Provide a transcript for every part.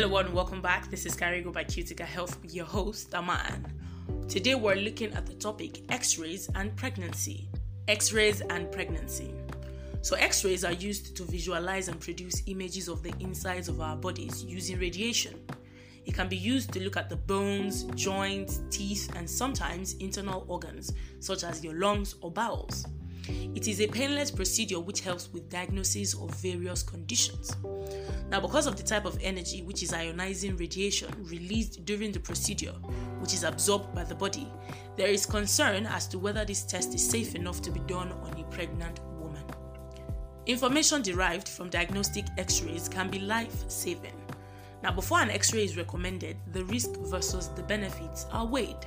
Hello and welcome back. This is Carigo by Cutica Health your host, Aman. Today we're looking at the topic X-rays and pregnancy. X-rays and pregnancy. So X-rays are used to visualize and produce images of the insides of our bodies using radiation. It can be used to look at the bones, joints, teeth, and sometimes internal organs such as your lungs or bowels. It is a painless procedure which helps with diagnosis of various conditions. Now, because of the type of energy, which is ionizing radiation released during the procedure, which is absorbed by the body, there is concern as to whether this test is safe enough to be done on a pregnant woman. Information derived from diagnostic x rays can be life saving. Now, before an x ray is recommended, the risk versus the benefits are weighed.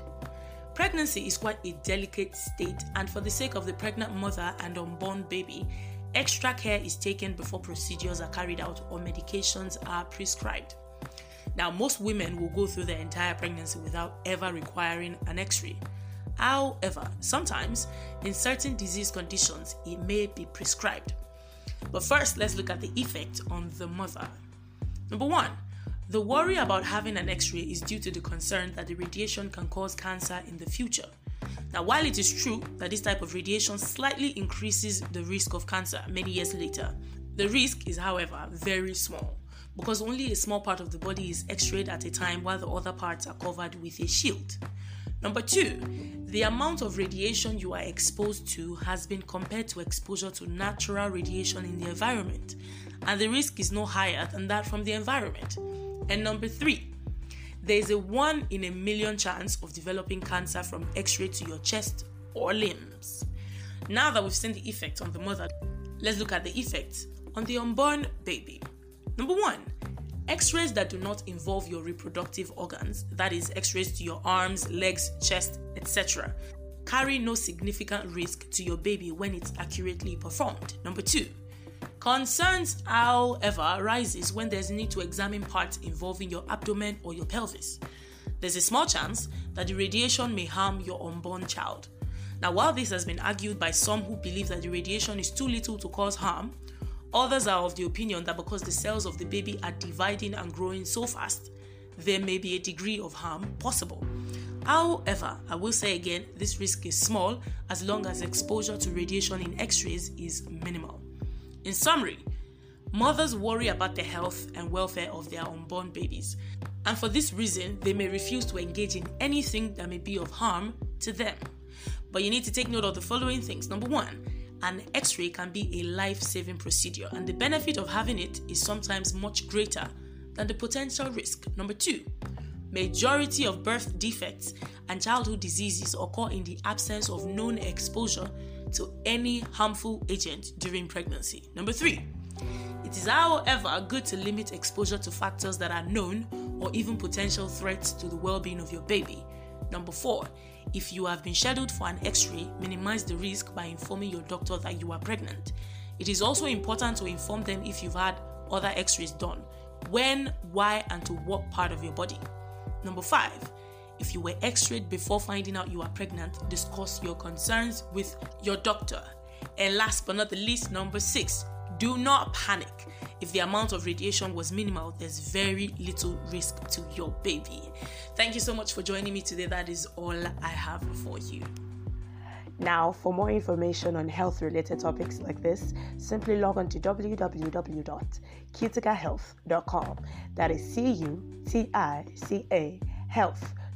Pregnancy is quite a delicate state, and for the sake of the pregnant mother and unborn baby, extra care is taken before procedures are carried out or medications are prescribed. Now, most women will go through their entire pregnancy without ever requiring an x ray. However, sometimes in certain disease conditions, it may be prescribed. But first, let's look at the effect on the mother. Number one, the worry about having an x ray is due to the concern that the radiation can cause cancer in the future. Now, while it is true that this type of radiation slightly increases the risk of cancer many years later, the risk is, however, very small because only a small part of the body is x rayed at a time while the other parts are covered with a shield. Number two, the amount of radiation you are exposed to has been compared to exposure to natural radiation in the environment, and the risk is no higher than that from the environment. And number three, there is a one in a million chance of developing cancer from x ray to your chest or limbs. Now that we've seen the effect on the mother, let's look at the effect on the unborn baby. Number one, x rays that do not involve your reproductive organs, that is, x rays to your arms, legs, chest, etc., carry no significant risk to your baby when it's accurately performed. Number two, Concerns, however, arises when there's need to examine parts involving your abdomen or your pelvis. There's a small chance that the radiation may harm your unborn child. Now, while this has been argued by some who believe that the radiation is too little to cause harm, others are of the opinion that because the cells of the baby are dividing and growing so fast, there may be a degree of harm possible. However, I will say again, this risk is small as long as exposure to radiation in x rays is minimal. In summary, mothers worry about the health and welfare of their unborn babies, and for this reason, they may refuse to engage in anything that may be of harm to them. But you need to take note of the following things. Number one, an x ray can be a life saving procedure, and the benefit of having it is sometimes much greater than the potential risk. Number two, majority of birth defects and childhood diseases occur in the absence of known exposure to any harmful agent during pregnancy. Number three, it is, however, good to limit exposure to factors that are known or even potential threats to the well being of your baby. Number four, if you have been scheduled for an x ray, minimize the risk by informing your doctor that you are pregnant. It is also important to inform them if you've had other x rays done, when, why, and to what part of your body. Number five, if you were x rayed before finding out you are pregnant, discuss your concerns with your doctor. And last but not the least, number six, do not panic. If the amount of radiation was minimal, there's very little risk to your baby. Thank you so much for joining me today. That is all I have for you. Now, for more information on health related topics like this, simply log on to www.cuticahealth.com. That is C U T I C A